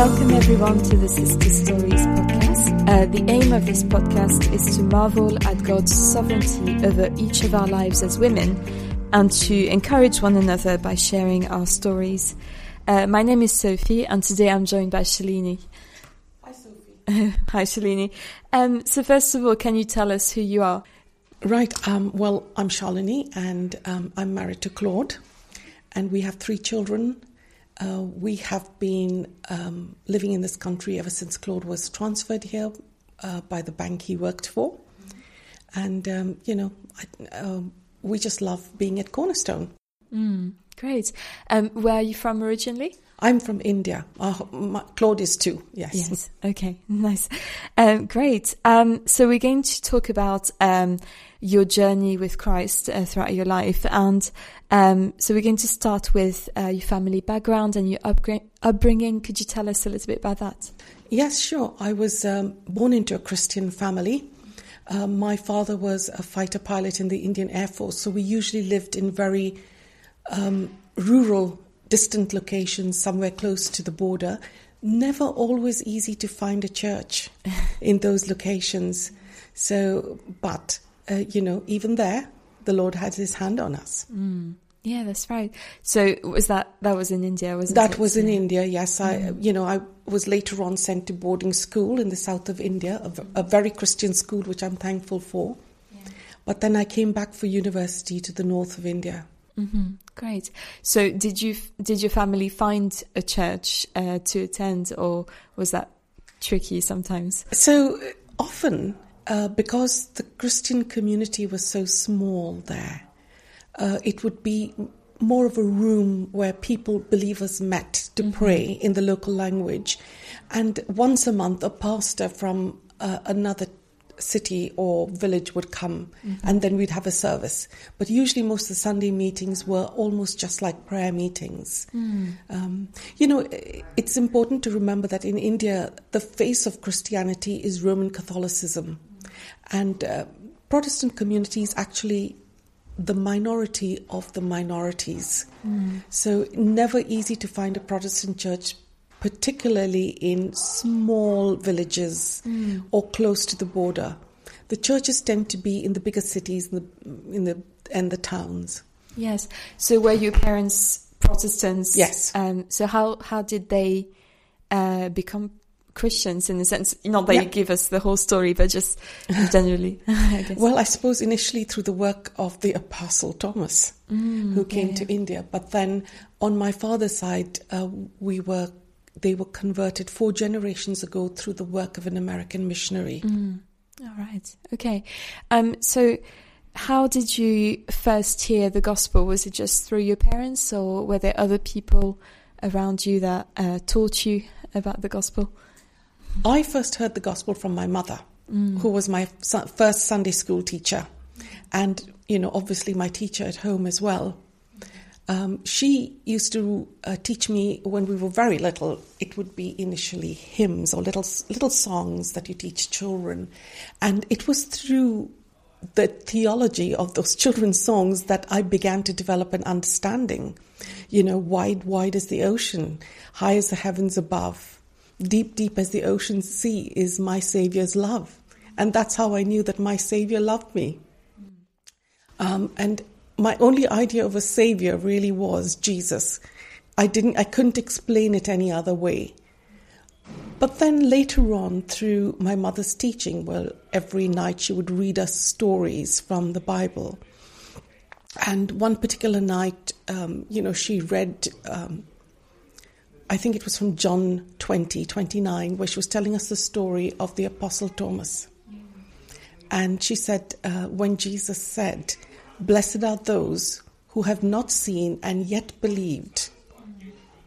Welcome everyone to the Sister Stories podcast. Uh, the aim of this podcast is to marvel at God's sovereignty over each of our lives as women and to encourage one another by sharing our stories. Uh, my name is Sophie and today I'm joined by Shalini. Hi Sophie. Hi Shalini. Um, so first of all, can you tell us who you are? Right. Um, well, I'm Shalini and um, I'm married to Claude and we have three children uh, we have been um, living in this country ever since Claude was transferred here uh, by the bank he worked for. And, um, you know, I, uh, we just love being at Cornerstone. Mm, great. Um, where are you from originally? I'm from India. My, Claude is too, yes. Yes, okay, nice. Um, great. Um, so we're going to talk about um, your journey with Christ uh, throughout your life. And um, so we're going to start with uh, your family background and your upbringing. Could you tell us a little bit about that? Yes, sure. I was um, born into a Christian family. Uh, my father was a fighter pilot in the Indian Air Force, so we usually lived in very um, rural, distant locations, somewhere close to the border. Never always easy to find a church in those locations. So, but uh, you know, even there, the Lord had His hand on us. Mm. Yeah, that's right. So was that that was in India? Was that it? was in India? Yes, mm. I you know I was later on sent to boarding school in the south of India, a, a very Christian school, which I'm thankful for. Yeah. But then I came back for university to the north of India. Mm-hmm. Great. So did you did your family find a church uh, to attend, or was that tricky sometimes? So often uh, because the Christian community was so small there, uh, it would be more of a room where people, believers, met to mm-hmm. pray in the local language. And once a month, a pastor from uh, another city or village would come mm-hmm. and then we'd have a service. But usually, most of the Sunday meetings were almost just like prayer meetings. Mm. Um, you know, it's important to remember that in India, the face of Christianity is Roman Catholicism. And uh, Protestant communities actually the minority of the minorities. Mm. So never easy to find a Protestant church, particularly in small villages mm. or close to the border. The churches tend to be in the bigger cities in the, in the and the towns. Yes. So were your parents Protestants? Yes. Um, so how how did they uh, become Christians in the sense, not that yeah. you give us the whole story, but just generally. I well, I suppose initially through the work of the Apostle Thomas, mm, who came yeah, to India, but then on my father's side, uh, we were they were converted four generations ago through the work of an American missionary. Mm. All right, okay. Um, so. How did you first hear the gospel? Was it just through your parents, or were there other people around you that uh, taught you about the gospel? I first heard the gospel from my mother, mm. who was my first Sunday school teacher, and you know, obviously my teacher at home as well. Um, she used to uh, teach me when we were very little. It would be initially hymns or little little songs that you teach children, and it was through the theology of those children's songs that I began to develop an understanding. You know, wide, wide as the ocean, high as the heavens above deep, deep as the ocean sea is my Savior's love. And that's how I knew that my Savior loved me. Um, and my only idea of a Savior really was Jesus. I didn't, I couldn't explain it any other way. But then later on, through my mother's teaching, well, every night she would read us stories from the Bible. And one particular night, um, you know, she read um, I think it was from John 20, 29, where she was telling us the story of the Apostle Thomas. And she said, uh, when Jesus said, Blessed are those who have not seen and yet believed,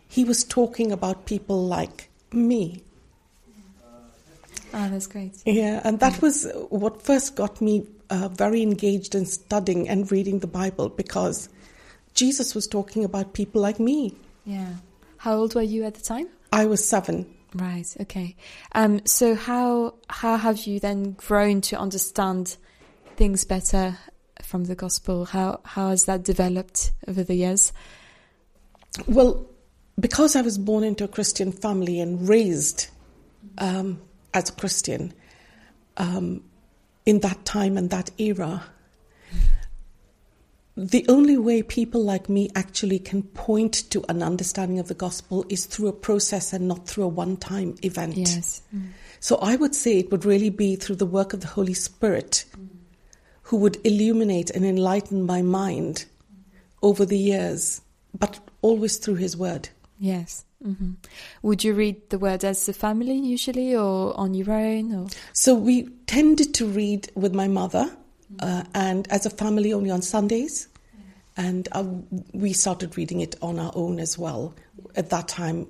he was talking about people like me. Oh, that's great. Yeah, and that was what first got me uh, very engaged in studying and reading the Bible because Jesus was talking about people like me. Yeah. How old were you at the time? I was seven. Right. Okay. Um, so how how have you then grown to understand things better from the gospel? How how has that developed over the years? Well, because I was born into a Christian family and raised um, as a Christian um, in that time and that era, the only way people like me actually can point to an understanding of the gospel is through a process and not through a one time event. Yes. So I would say it would really be through the work of the Holy Spirit who would illuminate and enlighten my mind over the years, but always through His Word. Yes. Mm-hmm. Would you read the word as a family usually, or on your own? Or So we tended to read with my mother, uh, and as a family only on Sundays. And uh, we started reading it on our own as well. At that time,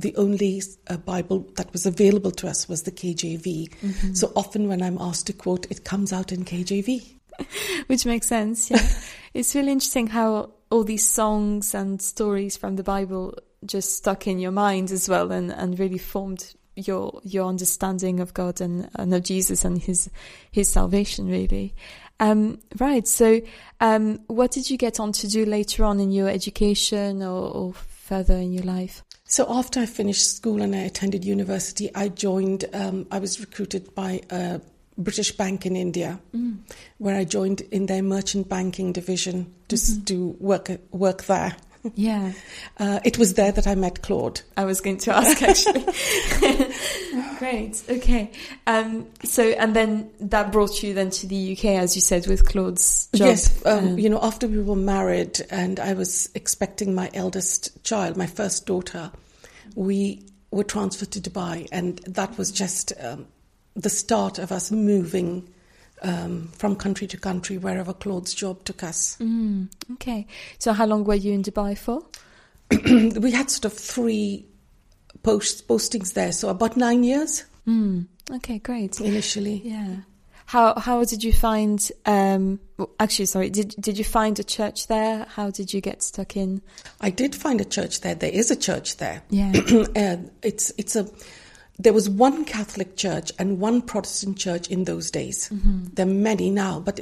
the only uh, Bible that was available to us was the KJV. So often when I'm asked to quote, it comes out in KJV. which makes sense. Yeah, it's really interesting how all these songs and stories from the Bible just stuck in your mind as well, and and really formed your your understanding of God and, and of Jesus and his his salvation. Really, um, right. So, um, what did you get on to do later on in your education or, or further in your life? So after I finished school and I attended university, I joined. Um, I was recruited by a British bank in India, where I joined in their merchant banking division to s to work work there. Yeah, Uh, it was there that I met Claude. I was going to ask actually. Great. Okay. Um, so, and then that brought you then to the UK, as you said, with Claude's job. Yes, um, Um, you know, after we were married and I was expecting my eldest child, my first daughter, we were transferred to Dubai, and that was just um, the start of us moving um, from country to country wherever Claude's job took us. Mm, okay. So, how long were you in Dubai for? we had sort of three post postings there, so about nine years Mm, okay, great. initially. Yeah. How how did you find? Um, well, actually, sorry. Did did you find a church there? How did you get stuck in? I did find a church there. There is a church there. Yeah. and it's it's a there was one Catholic church and one Protestant church in those days. There are many now, but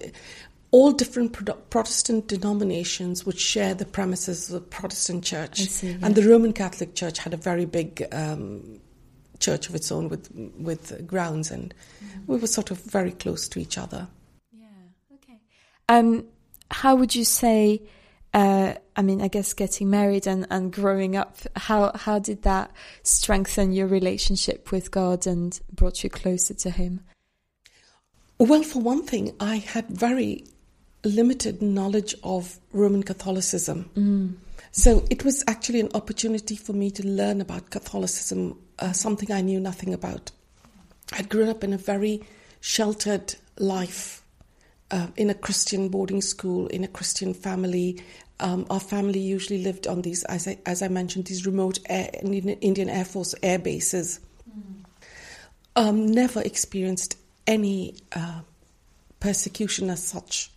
all different Pro- Protestant denominations would share the premises of the Protestant church, see, and the Roman Catholic Church had a very big um, church of its own with with grounds, and we were sort of very close to each other. Yeah. Okay. Um, how would you say? Uh, I mean, I guess getting married and, and growing up. How how did that strengthen your relationship with God and brought you closer to Him? Well, for one thing, I had very limited knowledge of Roman Catholicism. So it was actually an opportunity for me to learn about Catholicism, uh, something I knew nothing about. I'd grown up in a very sheltered life, uh, in a Christian boarding school, in a Christian family. Um, our family usually lived on these, as I, as I mentioned, these remote air, Indian Air Force air bases. Um, never experienced any uh, persecution as such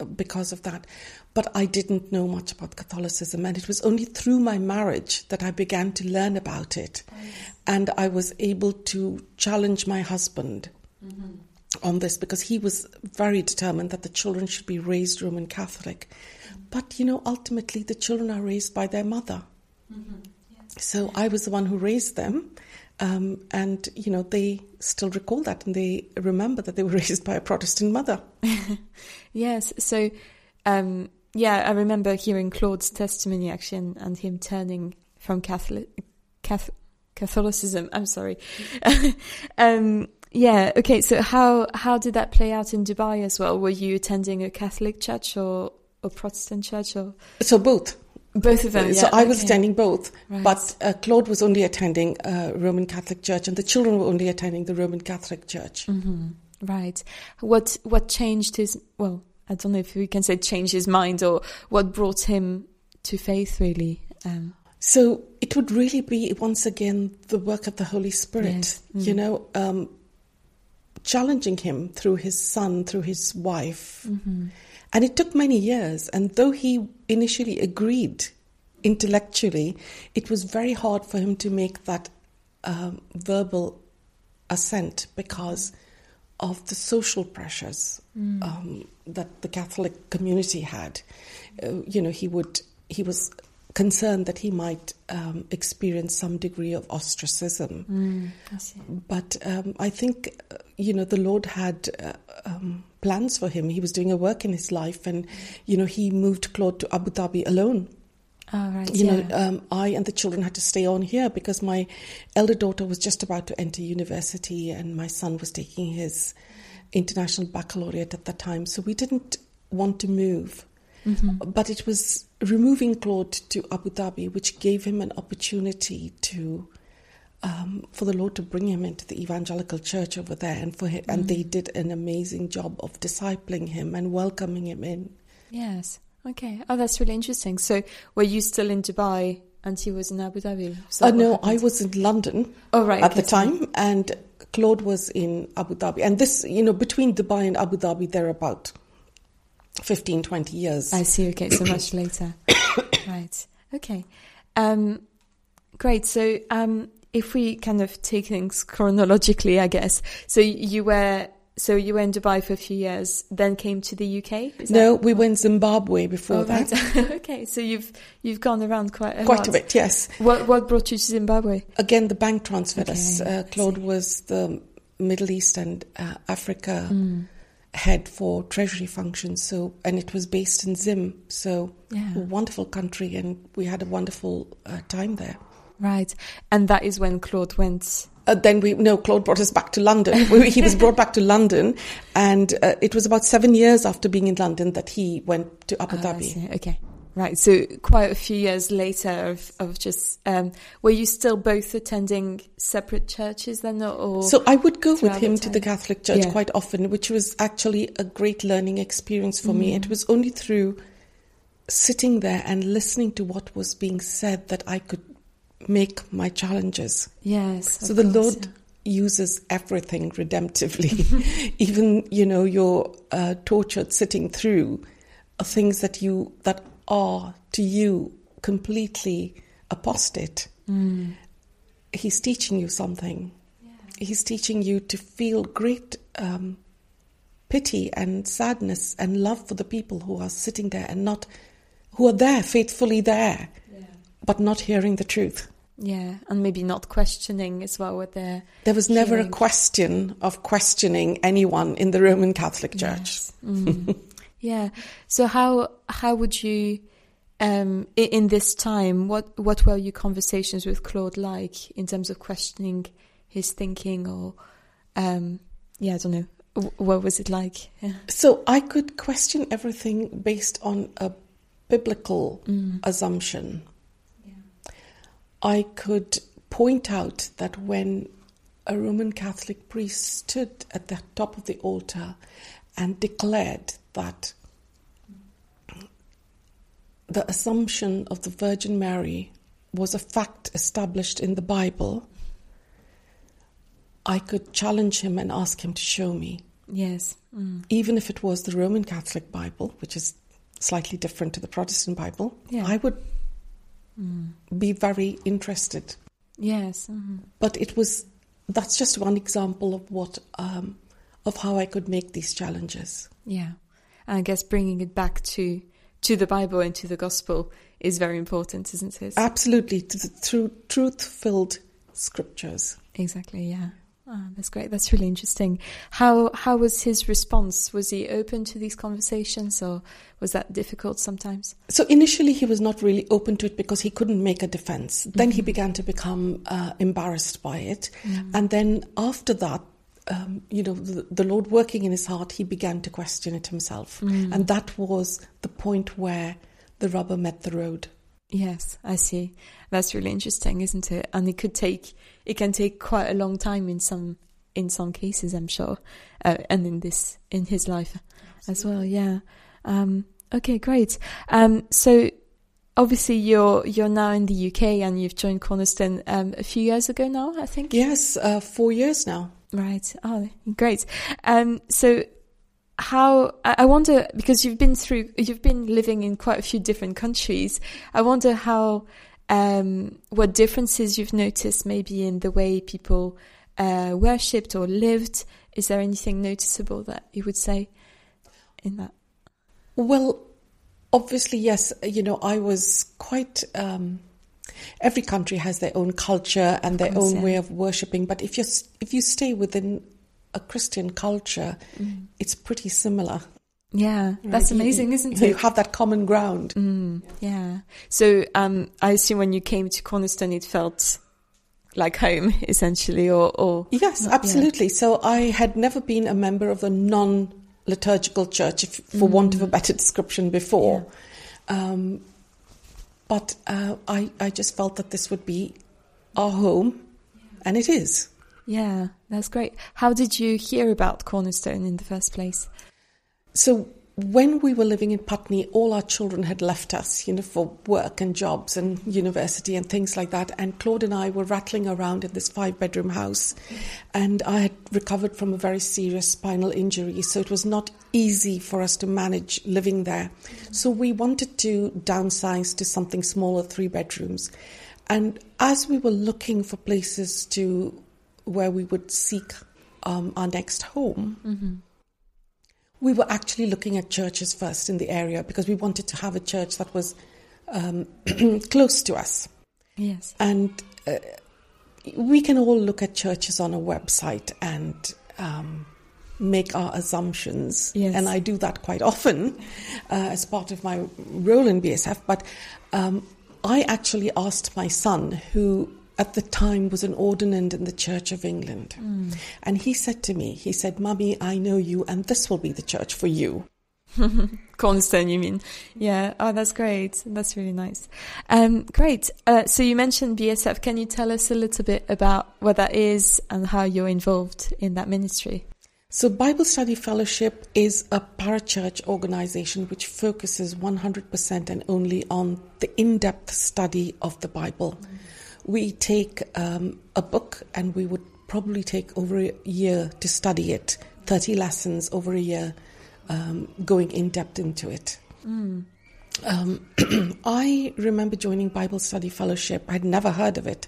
uh, because of that. But I didn't know much about Catholicism, and it was only through my marriage that I began to learn about it. And I was able to challenge my husband on this because he was very determined that the children should be raised Roman Catholic. But, you know, ultimately the children are raised by their mother. So I was the one who raised them. Um, and, you know, they still recall that and they remember that they were raised by a Protestant mother. Yes. So, um, yeah, I remember hearing Claude's testimony actually, and, and him turning from Catholic, Cath- Catholicism. I'm sorry. um, yeah. Okay. So how how did that play out in Dubai as well? Were you attending a Catholic church or a Protestant church or So both. both of them? so yeah, I was okay. attending both, Right. but uh, Claude was only attending uh, Roman Catholic Church, and the children were only attending the Roman Catholic Church. Mm-hmm. Right. What what changed his? Well, I don't know if we can say change his mind or what brought him to faith. Really. Um, So it would really be once again the work of the Holy Spirit, Yes. you know, um, challenging him through his son, through his wife. And it took many years. And though he initially agreed intellectually, it was very hard for him to make that um, verbal assent because of the social pressures um, that the Catholic community had. Uh, you know, he would he was concerned that he might um, experience some degree of ostracism. Mm, I. But um, I think, uh, you know, the Lord had uh, um, plans for him. He was doing a work in his life, and, you know, he moved Claude to Abu Dhabi alone. Oh, right. You yeah. know, um, I and the children had to stay on here because my elder daughter was just about to enter university, and my son was taking his international baccalaureate at that time. So we didn't want to move. Mm-hmm. But it was removing Claude to Abu Dhabi, which gave him an opportunity to, um, for the Lord to bring him into the evangelical church over there, and for him, and they did an amazing job of discipling him and welcoming him in. Yes. Okay. Oh, that's really interesting. So, were you still in Dubai and he was in Abu Dhabi? Is Uh, no, happened? I was in London Oh, right. at okay, the so- time, and Claude was in Abu Dhabi. And this, you know, between Dubai and Abu Dhabi, there are about 15, 20 years. I see. Okay, so much later. right. Okay. Um, great. So, um, if we kind of take things chronologically, I guess. So you were so you were in Dubai for a few years, then came to the UK. No, we were in Zimbabwe before Oh, that. right. okay. So you've you've gone around quite a Quite lot. a bit, yes. What what brought you to Zimbabwe? Again, the bank transferred us. Okay, Uh, Claude was the Middle East and uh, Africa Hmm. head for treasury functions. So, and it was based in Zim. So, Yeah. a wonderful country, and we had a wonderful uh, time there. Right. And that is when Claude went. Uh, then we no Claude brought us back to London. We- he was brought back to London, and uh, it was about seven years after being in London that he went to Abu Ah, Dhabi. Okay. Right. So quite a few years later of, of just, um, were you still both attending separate churches then or? So I would go with him to the? Catholic Church Yeah. quite often, which was actually a great learning experience for me. Mm. It was only through sitting there and listening to what was being said that I could make my challenges. yes. So the course, Lord uses everything redemptively, even you know you're uh, tortured sitting through things that you that are to you completely apostate. Mm. He's teaching you something. He's teaching you to feel great um, pity and sadness and love for the people who are sitting there and not who are there faithfully there, but not hearing the truth. Yeah. And maybe not questioning as well what they're. There was never a question of questioning anyone in the Roman Catholic Church. Yes. Mm. yeah. So how how would you um in this time what what were your conversations with Claude like in terms of questioning his thinking or um yeah I don't know what was it like yeah. So I could question everything based on a biblical Mm. assumption. I could point out that when a Roman Catholic priest stood at the top of the altar and declared that the assumption of the Virgin Mary was a fact established in the Bible, I could challenge him and ask him to show me yes mm. even if it was the Roman Catholic Bible, which is slightly different to the Protestant Bible, Yeah. I would Mm. be very interested. yes mhm. But it was that's just one example of what um, of how I could make these challenges. yeah and I guess bringing it back to to the Bible and to the gospel is very important isn't it Absolutely, to the, through truth-filled scriptures. Exactly. Yeah. Oh, that's great. That's really interesting. How how was his response? Was he open to these conversations, or was that difficult sometimes? So initially, he was not really open to it because he couldn't make a defense. Then he began to become uh, embarrassed by it, and then after that, um, you know, the, the Lord working in his heart, he began to question it himself, and that was the point where the rubber met the road. Yes, I see. That's really interesting, isn't it? And it could take it can take quite a long time in some in some cases, I'm sure, uh, and in this in his life as well. Yeah. Um, okay, great. Um, so obviously you're you're now in the UK and you've joined Cornerstone um, a few years ago now, I think. Yes, uh, four years now. Right. Oh, great. Um, so how, I I wonder, because you've been through, you've been living in quite a few different countries. I wonder how, um, what differences you've noticed maybe in the way people, uh, worshipped or lived. Is there anything noticeable that you would say in that? Well, obviously, yes. You know, I was quite. Um, every country has their own culture and their own yeah. way of worshiping. But if you if you stay within a Christian culture, Mm. it's pretty similar. Yeah, that's Right? Amazing, isn't it? You have that common ground. Mm, yeah. So um, I assume when you came to Cornerstone, it felt like home, essentially, or, or Yes, Yeah. absolutely. So I had never been a member of a non liturgical church, if, for want of a better description, before. Um, but uh, I, I just felt that this would be our home, and it is. yeah, that's great. How did you hear about Cornerstone in the first place? So when we were living in Putney, all our children had left us, you know, for work and jobs and university and things like that. And Claude and I were rattling around in this five bedroom house. And I had recovered from a very serious spinal injury. So it was not easy for us to manage living there. So we wanted to downsize to something smaller, three bedrooms. And as we were looking for places to where we would seek um, our next home, we were actually looking at churches first in the area because we wanted to have a church that was um, close to us. Yes. And uh, we can all look at churches on a website and um, make our assumptions. Yes. And I do that quite often uh, as part of my role in BSF. But um, I actually asked my son, who at the time was an ordinand in the Church of England. And he said to me, he said, Mummy, I know you, and this will be the church for you. Cornerstone, you mean? Yeah. Oh, that's great. That's really nice. Um, great. Uh, so you mentioned BSF. Can you tell us a little bit about what that is and how you're involved in that ministry? So, Bible Study Fellowship is a parachurch organization which focuses 100% and only on the in depth study of the Bible. We take um, a book and we would probably take over a year to study it, 30 lessons over a year, um, going in depth into it. Um, I remember joining Bible Study Fellowship. I'd never heard of it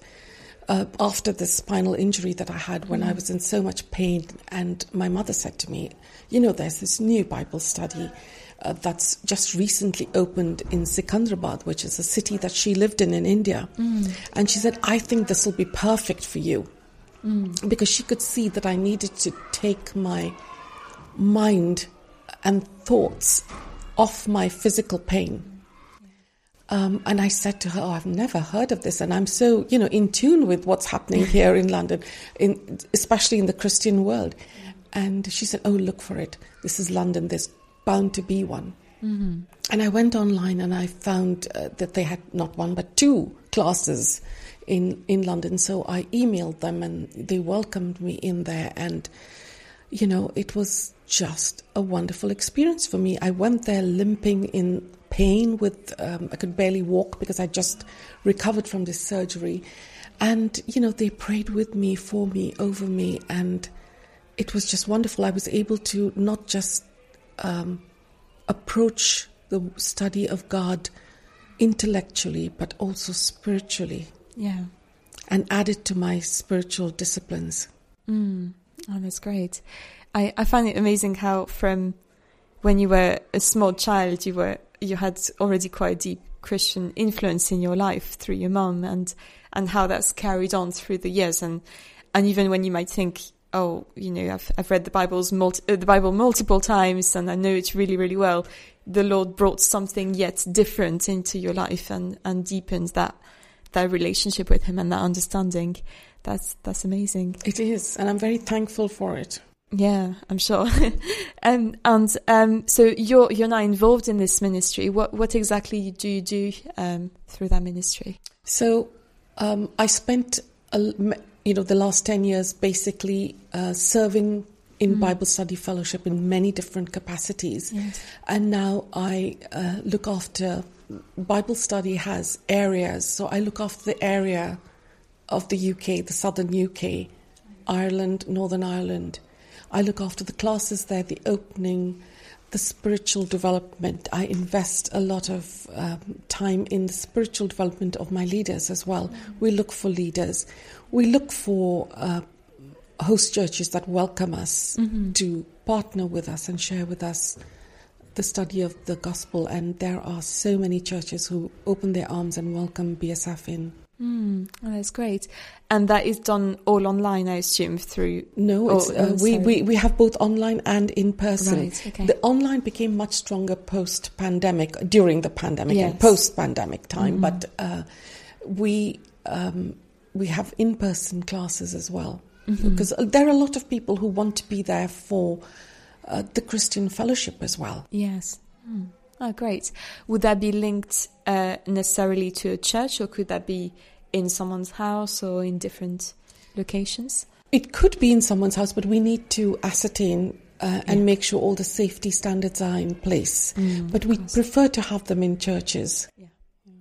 uh, after the spinal injury that I had when I was in so much pain. And my mother said to me, You know, there's this new Bible study uh, that's just recently opened in Secunderabad, which is a city that she lived in in India. And she said, I think this will be perfect for you. Because she could see that I needed to take my mind and thoughts off my physical pain. Um, and I said to her, "Oh, I've never heard of this, and I'm so you know in tune with what's happening here in London, in especially in the Christian world." And she said, "Oh, look for it. This is London. There's bound to be one." And I went online and I found uh, that they had not one but two classes in in London. So I emailed them and they welcomed me in there and you know, it was just a wonderful experience for me. I went there limping in pain with, um, I could barely walk because I just recovered from this surgery. And, you know, they prayed with me, for me, over me. And it was just wonderful. I was able to not just um, approach the study of God intellectually, but also spiritually Yeah. and add it to my spiritual disciplines. Mm. Oh, that's great. I, I find it amazing how from when you were a small child, you were you had already quite a deep Christian influence in your life through your mum, and and how that's carried on through the years, and and even when you might think, oh, you know, I've I've read the Bible's multi, uh, the Bible multiple times, and I know it really really well. The Lord brought something yet different into your life, and and deepened that that relationship with Him and that understanding. That's that's amazing. It is, and I'm very thankful for it. Yeah, I'm sure. um, and um, so you're you're now involved in this ministry. What what exactly do you do um, through that ministry? So um, I spent, a, you know, the last ten years basically uh, serving in Bible study fellowship in many different capacities, Yes. and now I uh, look after. Bible study has areas, so I look after the area of the UK, the southern UK, Ireland, Northern Ireland. I look after the classes there, the opening, the spiritual development. I invest a lot of um, time in the spiritual development of my leaders as well. We look for leaders. We look for uh, host churches that welcome us to partner with us and share with us the study of the gospel, and there are so many churches who open their arms and welcome BSF in. Mm, oh, that's great. And that is done all online, I assume, through. No, it's, oh, uh, oh, we, we, we have both online and in person. Right, okay. The online became much stronger post pandemic, during the pandemic Yes. and post pandemic time, Mhm. but uh, we, um, we have in person classes as well. Mhm. Because there are a lot of people who want to be there for uh, the Christian fellowship as well. Yes. Hmm. Oh, great. Would that be linked uh, necessarily to a church, or could that be in someone's house or in different locations? It could be in someone's house, but we need to ascertain uh, and Yeah. make sure all the safety standards are in place. Mm, But we prefer to have them in churches. Yeah.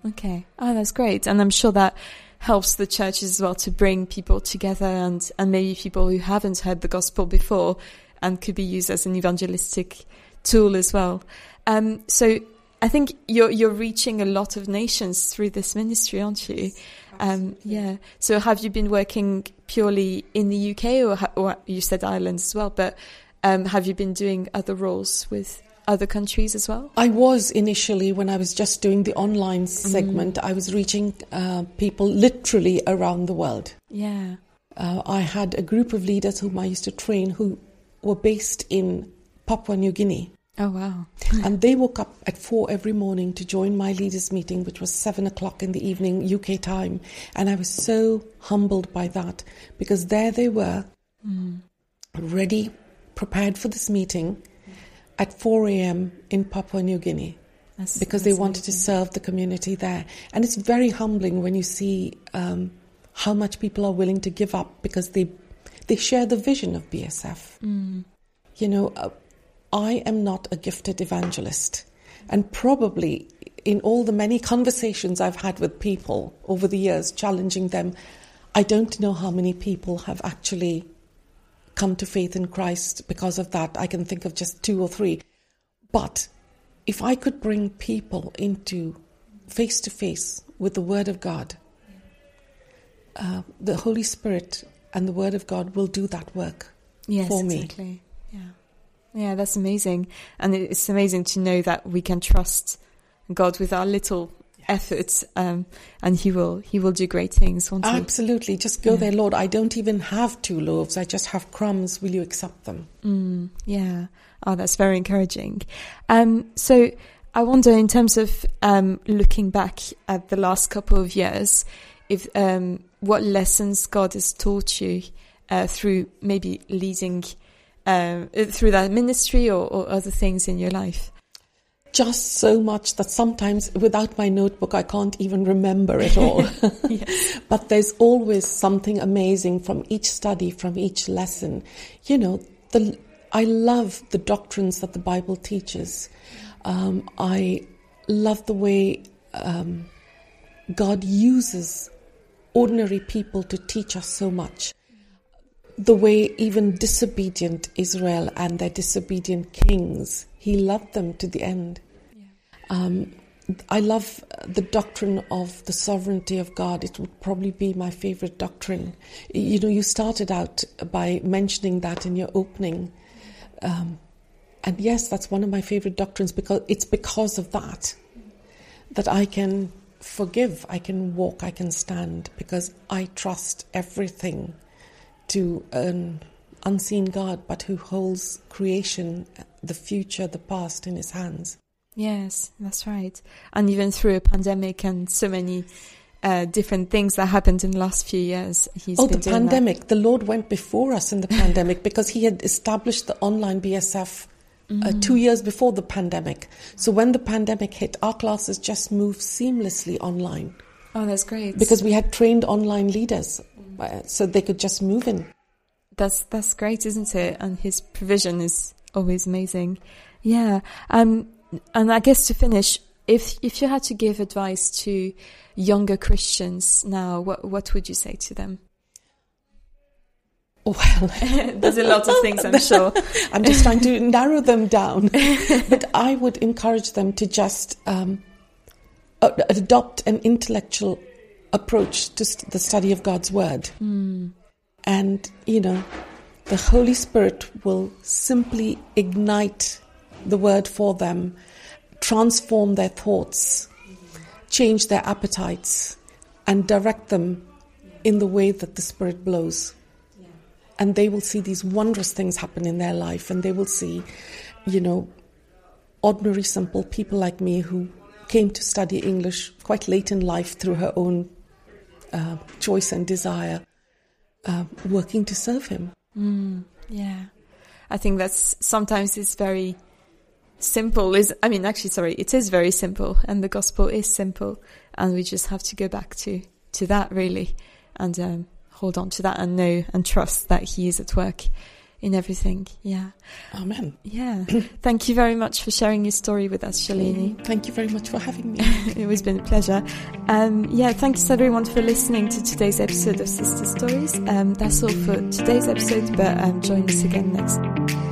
Okay. Oh, that's great. And I'm sure that helps the churches as well to bring people together and, and maybe people who haven't heard the gospel before and could be used as an evangelistic tool as well. Um, so I think you're, you're reaching a lot of nations through this ministry, aren't you? Um, yeah. So have you been working purely in the UK or, ha- or you said Ireland as well, but um, have you been doing other roles with other countries as well? I was initially, when I was just doing the online Mm. segment, I was reaching uh, people literally around the world. Yeah. Uh, I had a group of leaders whom I used to train who were based in Papua New Guinea. Oh, wow. and they woke up at four every morning to join my leaders' meeting, which was seven o'clock in the evening UK time. And I was so humbled by that because there they were, Mm. ready, prepared for this meeting at 4 a.m. in Papua New Guinea That's, because they that's wanted to serve the community there. And it's very humbling when you see um, how much people are willing to give up because they they share the vision of BSF. Mm. You know, uh, I am not a gifted evangelist, and probably in all the many conversations I've had with people over the years, challenging them, I don't know how many people have actually come to faith in Christ because of that. I can think of just two or three. But if I could bring people into face to face with the Word of God, uh, the Holy Spirit and the Word of God will do that work yes, for me. exactly. Yeah, that's amazing, and it's amazing to know that we can trust God with our little efforts, um, and He will He will do great things. Won't He? Absolutely. Just go Yeah. there, Lord. I don't even have two loaves. I just have crumbs. Will you accept them? Mm, yeah. Oh, that's very encouraging. Um, so I wonder, in terms of um, looking back at the last couple of years, if um, what lessons God has taught you uh, through maybe leading um, uh, through that ministry or, or other things in your life. Just so much that sometimes without my notebook, I can't even remember it all. Yes. but there's always something amazing from each study, from each lesson. You know, the, I love the doctrines that the Bible teaches. Um, I love the way um, God uses ordinary people to teach us so much. The way even disobedient Israel and their disobedient kings, he loved them to the end. Um, I love the doctrine of the sovereignty of God. It would probably be my favorite doctrine. You know, you started out by mentioning that in your opening. Um, and yes, that's one of my favorite doctrines because it's because of that that I can forgive, I can walk, I can stand because I trust everything to an unseen God, but who holds creation, the future, the past in his hands. Yes, that's right. And even through a pandemic and so many uh, different things that happened in the last few years, he's oh, been the doing that. pandemic. The Lord went before us in the pandemic because he had established the online BSF uh, two years before the pandemic. So when the pandemic hit, our classes just moved seamlessly online Oh, that's great. because we had trained online leaders so they could just move in. That's that's great, isn't it? And his provision is always amazing. Yeah. Um and I guess to finish, if if you had to give advice to younger Christians now, what what would you say to them? Well, There's a lot of things I'm sure. I'm just trying to narrow them down. but I would encourage them to just um, adopt an intellectual approach to st- the study of God's Word. Hmm. And, you know, the Holy Spirit will simply ignite the word for them, transform their thoughts, change their appetites, and direct them in the way that the Spirit blows. And they will see these wondrous things happen in their life, and they will see, you know, ordinary, simple people like me who came to study English quite late in life through her own uh, choice and desire, uh, working to serve Him. Mm, yeah, I think that's sometimes it's very simple. Is I mean, actually, sorry, it is very simple, and the gospel is simple, and we just have to go back to to that really, and um, hold on to that, and know and trust that He is at work in everything. Yeah. Amen. Yeah. Thank you very much for sharing your story with us, Shalini. Thank you very much for having me. it has been a pleasure. Um, yeah, thanks everyone for listening to today's episode of Sister Stories. Um, that's all for today's episode, but um, join us again next